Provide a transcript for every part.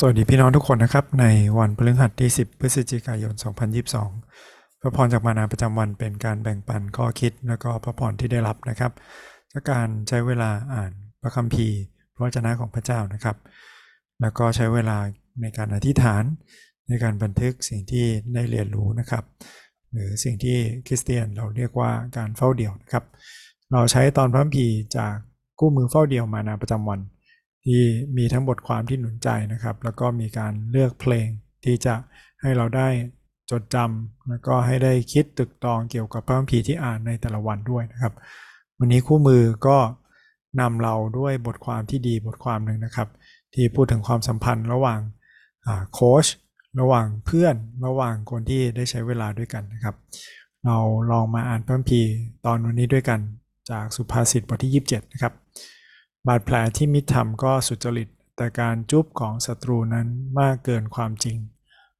สวัสดีพี่น้องทุกคนนะครับ ในวันพฤหัสที่ 10 พฤศจิกายน 2022 พระพรจากมานาประจำวันเป็นการแบ่งปันข้อคิดและก็พระพรที่ได้รับนะครับจากการใช้เวลาอ่านพระคัมภีร์พระวจนะของพระเจ้านะครับ แล้วก็ใช้เวลาในการอธิษฐานในการบันทึกสิ่งที่ได้เรียนรู้นะครับ หรือสิ่งที่คริสเตียนเราเรียกว่าการเฝ้าเดี่ยวนะครับ เราใช้ตอนพระคัมภีร์จากกู้มือเฝ้าเดี่ยวมานาประจำวัน ที่มีทั้งบทความที่หนุนใจนะครับ แล้วก็มีการเลือกเพลงที่จะให้เราได้จดจำแล้วก็ให้ได้คิดตึกตองเกี่ยวกับพระคัมภีร์ที่อ่านในแต่ละวันด้วยนะครับ วันนี้คู่มือก็นำเราด้วยบทความที่ดีบทความหนึ่งนะครับ ที่พูดถึงความสัมพันธ์ระหว่างโค้ชระหว่างเพื่อนระหว่างคนที่ได้ใช้เวลาด้วยกันนะครับ เราลองมาอ่านพระคัมภีร์ตอนวันนี้ด้วยกันจากสุภาษิตบทที่ 27 นะครับ บาดแผลที่มิตรทำก็สุจริต แต่การจุบของศัตรูนั้นมากเกินความจริง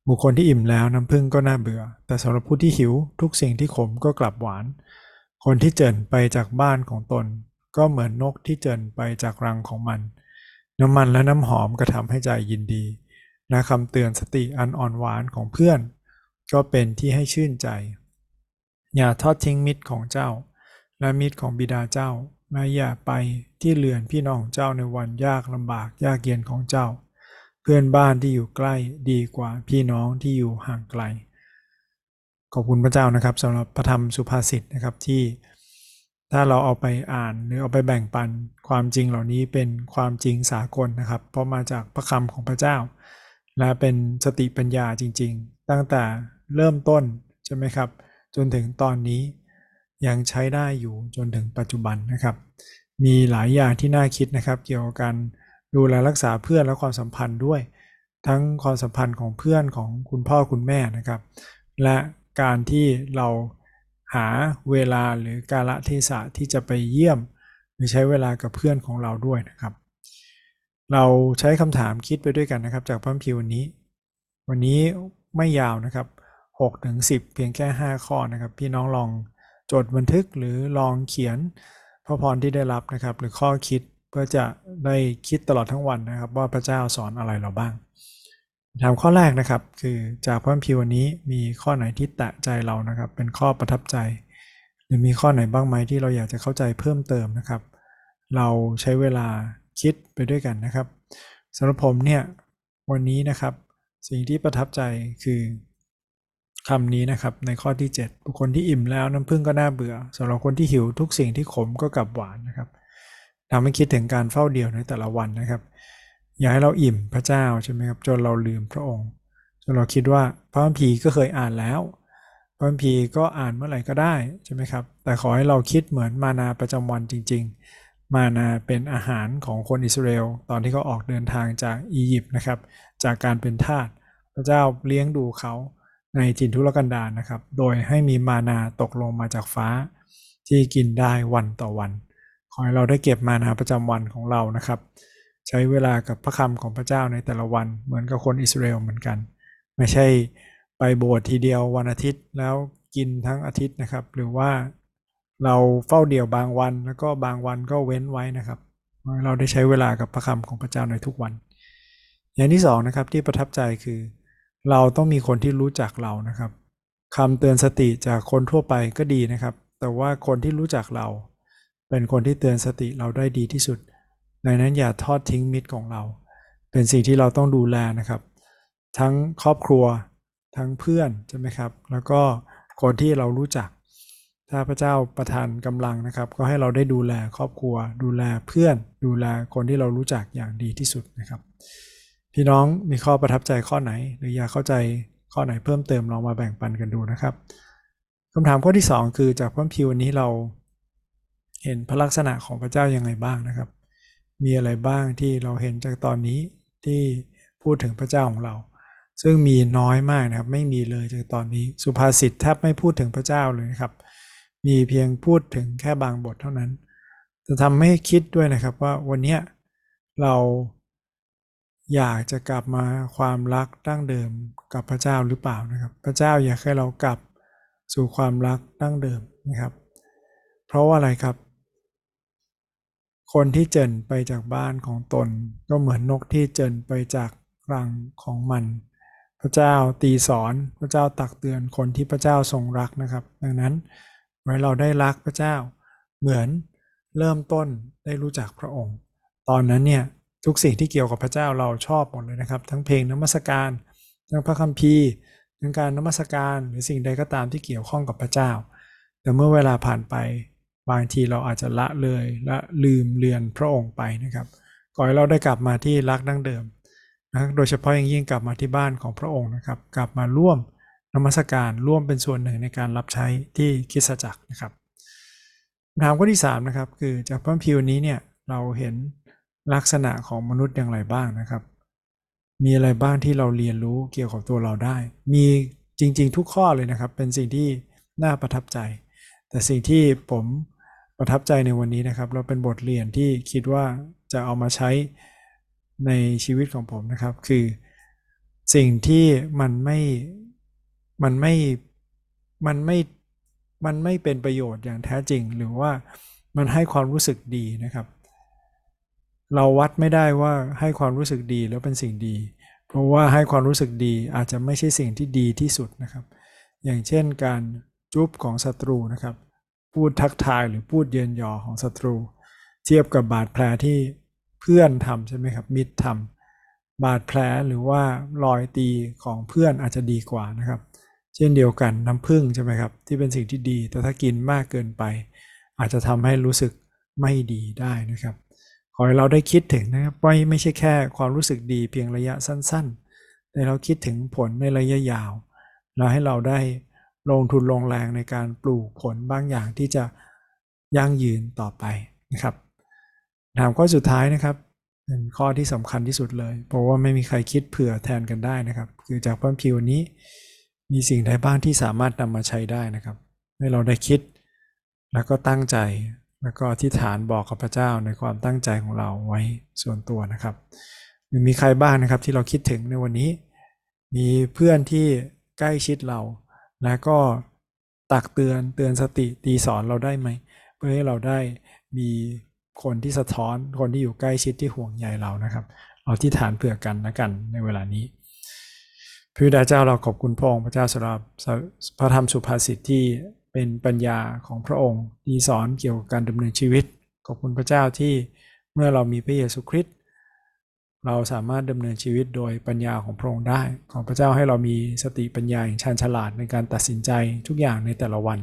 บุคคลที่อิ่มแล้วน้ำพึ่งก็น่าเบื่อ แต่สำหรับผู้ที่หิวทุกสิ่งที่ขมก็กลับหวาน คนที่เจินไปจากบ้านของตน ก็เหมือนนกที่เจินไปจากรังของมัน น้ำมันและน้ำหอมก็ทำให้ใจยินดี และคำเตือนสติอันอ่อนหวานของเพื่อน ก็เป็นที่ให้ชื่นใจ อย่าทอดทิ้งมิตรของเจ้า และมิตรของบิดาเจ้า และอย่าไปที่เรือนพี่น้องของเจ้าในวันยากลำบากยากเย็นของเจ้า เพื่อนบ้านที่อยู่ใกล้ดีกว่าพี่น้องที่อยู่ห่างไกล ขอบคุณพระเจ้านะครับสำหรับพระธรรมสุภาษิตนะครับที่ ถ้าเราเอาไปอ่านหรือเอาไปแบ่งปันความจริงเหล่านี้เป็นความจริงสากลนะครับ เพราะมาจากพระคำของพระเจ้า และเป็นสติปัญญาจริง ๆ ตั้งแต่เริ่มต้นใช่ไหมครับ จนถึงตอนนี้ ยังใช้ได้อยู่จนถึงปัจจุบันนะครับ มีหลายอย่างที่น่าคิดนะครับ เกี่ยวกับการดูแลรักษาเพื่อนและความสัมพันธ์ด้วย ทั้งความสัมพันธ์ของเพื่อนของคุณพ่อคุณแม่นะครับ และการที่เราหาเวลาหรือกาละเทศะที่จะไปเยี่ยม หรือใช้เวลากับเพื่อนของเราด้วยนะครับ เราใช้คำถามคิดไปด้วยกันนะครับ จากพระคัมภีร์วันนี้ วันนี้ไม่ยาวนะครับ6ถึง10 เพียงแค่ 5 ข้อนะครับ พี่น้องลอง จดบันทึกหรือลองเขียนพระพรที่ได้รับนะครับ หรือข้อคิดเพื่อจะได้คิดตลอดทั้งวันนะครับ ว่าพระเจ้าสอนอะไรเราบ้างถามข้อแรกนะครับ คือจากพระคัมภีร์วันนี้มีข้อไหนที่แตะใจเรานะครับ เป็นข้อประทับใจ หรือมีข้อไหนบ้างไหมที่เราอยากจะเข้าใจเพิ่มเติมนะครับ เราใช้เวลาคิดไปด้วยกันนะครับสำหรับผมเนี่ยวันนี้นะครับ สิ่งที่ประทับใจคือ คำนี้นะครับในข้อที่ 7 บุคคลที่อิ่มแล้วน้ำพึ่งก็น่าเบื่อสำหรับคนที่หิวทุกสิ่งที่ขมก็กลับหวานนะครับทำให้คิดถึงการเฝ้าเดี่ยวในแต่ละวันนะครับ อย่าให้เราอิ่มพระเจ้าใช่ไหมครับจนเราลืมพระองค์จนเราคิดว่าพระคัมภีร์ก็เคยอ่านแล้วพระคัมภีร์ก็อ่านเมื่อไหร่ก็ได้ใช่ไหมครับ แต่ขอให้เราคิดเหมือนมานาประจำวันจริง ๆ มานาเป็นอาหารของคนอิสราเอลตอนที่เขาออกเดินทางจากอียิปต์นะครับ จากการเป็นทาสพระเจ้าเลี้ยงดูเขา ในถิ่นทุรกันดารนะครับ โดยให้มีมานาตกลงมาจากฟ้า ที่กินได้วันต่อวัน ขอให้เราได้เก็บมานาประจำวันของเรานะครับ ใช้เวลากับพระคำของพระเจ้าในแต่ละวันเหมือนกับคนอิสราเอลเหมือนกัน ไม่ใช่ไปโบสถ์ทีเดียววันอาทิตย์แล้วกินทั้งอาทิตย์นะครับ หรือว่าเราเฝ้าเดี่ยวบางวันแล้วก็บางวันก็เว้นไว้นะครับ เราได้ใช้เวลากับพระคำของพระเจ้าในทุกวัน อย่างที่สองนะครับที่ประทับใจคือ เราต้องมีคนที่รู้จักเรานะครับคำเตือนสติจากคนทั่วไปก็ดีนะครับ แต่ว่าคนที่รู้จักเรา เป็นคนที่เตือนสติเราได้ดีที่สุดดังนั้นอย่าทอดทิ้งมิตรของเรา เป็นสิ่งที่เราต้องดูแลนะครับ ทั้งครอบครัวทั้งเพื่อนใช่ไหมครับ แล้วก็คนที่เรารู้จัก ถ้าพระเจ้าประทานกำลังนะครับ ก็ให้เราได้ดูแลครอบครัว ดูแลเพื่อน ดูแลคนที่เรารู้จักอย่างดีที่สุดนะครับ พี่น้องมีข้อประทับใจข้อไหน หรืออยากเข้าใจข้อไหนเพิ่มเติมลองมาแบ่งปันกันดูนะครับคำถามข้อที่ 2 คือจากพระพิวันนี้เราเห็นพระลักษณะของพระเจ้ายังไงบ้างนะครับ มีอะไรบ้างที่เราเห็นจากตอนนี้ที่พูดถึงพระเจ้าของเรา ซึ่งมีน้อยมากนะครับ ไม่มีเลยจากตอนนี้สุภาษิตแทบไม่พูดถึงพระเจ้าเลยนะครับ มีเพียงพูดถึงแค่บางบทเท่านั้น จะทำให้คิดด้วยนะครับว่าวันนี้เรา อยากจะกลับมาความรักดั้งเดิมกับพระเจ้าหรือเปล่านะครับ พระเจ้าอยากให้เรากลับสู่ความรักดั้งเดิมนะครับ เพราะว่าอะไรครับ คนที่เจินไปจากบ้านของตน ก็เหมือนนกที่เจินไปจากกลางของมัน พระเจ้าตีสอนพระเจ้าตักเตือนคนที่พระเจ้าทรงรักนะครับ ดังนั้นไว้เราได้รักพระเจ้า เหมือนเริ่มต้นได้รู้จักพระองค์ ตอนนั้นเนี่ย ทุกสิ่งที่เกี่ยวกับพระเจ้าเราชอบหมดเลยนะครับ ทั้งเพลงนมัสการ ทั้งพระคัมภีร์ทั้งการนมัสการหรือสิ่งใดก็ตามที่เกี่ยวข้องกับพระเจ้า แต่เมื่อเวลาผ่านไปบางทีเราอาจจะละเลยละลืมเลือนพระองค์ไปนะครับก่อนเราได้กลับมาที่รักดั้งเดิมนะโดยเฉพาะอย่างยิ่งกลับมาที่บ้านของพระองค์นะครับ กลับมาร่วมนมัสการร่วมเป็นส่วนหนึ่งในการรับใช้ที่คิสจักรนะครับถามข้อที่3นะครับคือจากพระพิวนี้เนี่ยเราเห็น ลักษณะของมนุษย์อย่างไรบ้างนะครับ มีอะไรบ้างที่เราเรียนรู้เกี่ยวกับตัวเราได้ มีจริง ๆ ทุกข้อเลยนะครับ เป็นสิ่งที่น่าประทับใจ แต่สิ่งที่ผมประทับใจในวันนี้นะครับ เราเป็นบทเรียนที่คิดว่าจะเอามาใช้ในชีวิตของผมนะครับ คือสิ่งที่มันไม่มันไม่มันไม่มันไม่เป็นประโยชน์อย่างแท้จริง หรือว่ามันให้ความรู้สึกดีนะครับ เราวัดไม่ได้ว่าให้ความรู้สึกดีแล้วเป็นสิ่งดี เพราะว่าให้ความรู้สึกดีอาจจะไม่ใช่สิ่งที่ดีที่สุดนะครับ อย่างเช่นการจุ๊บของศัตรูนะครับ พูดทักทายหรือพูดเยินยอของศัตรู เทียบกับบาดแผลที่เพื่อนทำใช่ไหมครับมิตรทำบาดแผลหรือว่ารอยตีของเพื่อนอาจจะดีกว่านะครับ เช่นเดียวกันน้ำผึ้งใช่ไหมครับที่เป็นสิ่งที่ดี แต่ถ้ากินมากเกินไป อาจจะทำให้รู้สึกไม่ดีได้นะครับ ขอให้เราได้คิดถึงนะครับไว่ไม่ใช่แค่ความรู้สึกดีเพียงระยะสั้น ๆ แต่เราคิดถึงผลในระยะยาว เราให้เราได้ลงทุนลงแรงในการปลูกผลบางอย่างที่จะยั่งยืนต่อไปนะครับ ถามข้อสุดท้ายนะครับเป็นข้อที่สำคัญที่สุดเลย เพราะว่าไม่มีใครคิดเผื่อแทนกันได้นะครับ คือจากพระพิวนี้ มีสิ่งใดบ้างที่สามารถนำมาใช้ได้นะครับ ให้เราได้คิดแล้วก็ตั้งใจ แล้วก็ที่ฐานบอกกับพระเจ้าในความตั้งใจของเราไว้ส่วนตัวนะครับ มีใครบ้างนะครับที่เราคิดถึงในวันนี้ มีเพื่อนที่ใกล้ชิดเรา แล้วก็ตักเตือนเตือนสติตีสอนเราได้ไหม เพื่อให้เราได้มีคนที่สะท้อนคนที่อยู่ใกล้ชิดที่ห่วงใยเรานะครับเอาที่ฐานเผื่อกันนะกันในเวลานี้พระบิดาเจ้าเราขอบคุณพระองค์พระเจ้าสำหรับพระธรรมสุภาษิตที่ เป็นปัญญาของพระองค์ ที่สอนเกี่ยวกับการดำเนินชีวิต ขอบคุณพระเจ้าที่เมื่อเรามีพระเยซูคริสต์เราสามารถดำเนินชีวิตโดยปัญญาของพระองค์ได้ ขอพระเจ้าให้เรามีสติปัญญาอย่างชาญฉลาดในการตัดสินใจทุกอย่างในแต่ละวัน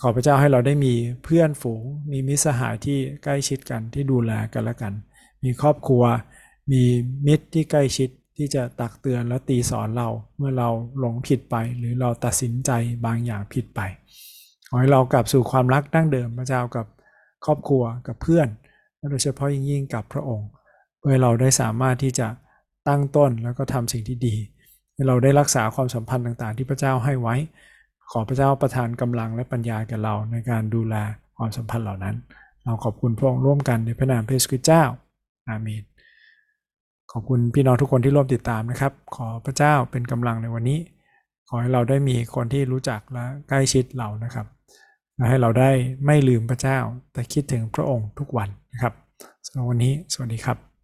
ขอพระเจ้าให้เราได้มีเพื่อนฝูง มีมิตรสหายที่ใกล้ชิดกันที่ดูแลกันและกัน มีครอบครัว มีมิตรที่ใกล้ชิดที่จะตักเตือนและตีสอนเราเมื่อเราหลงผิดไป หรือเราตัดสินใจบางอย่างผิดไป ขอให้เรากลับสู่ความรักดั้งเดิมพระเจ้ากับครอบครัวกับเพื่อนและโดยเฉพาะยิ่งยิ่งกับพระองค์ เพื่อเราได้สามารถที่จะตั้งต้นแล้วก็ทำสิ่งที่ดีให้เราได้รักษาความสัมพันธ์ต่างๆ ที่พระเจ้าให้ไว้ ขอพระเจ้าประทานกำลังและปัญญาแก่เราในการดูแลความสัมพันธ์เหล่านั้น เราขอบคุณพระองค์ร่วมกันในพระนามพระเยซูคริสต์เจ้าอาเมนขอบคุณพี่น้องทุกคนที่ร่วมติดตามนะครับ ขอพระเจ้าเป็นกำลังในวันนี้ ขอให้เราได้มีคนที่รู้จักและใกล้ชิดเรานะครับ ให้เราได้ไม่ลืมพระเจ้า แต่คิดถึงพระองค์ทุกวันนะครับสำหรับวันนี้สวัสดีครับ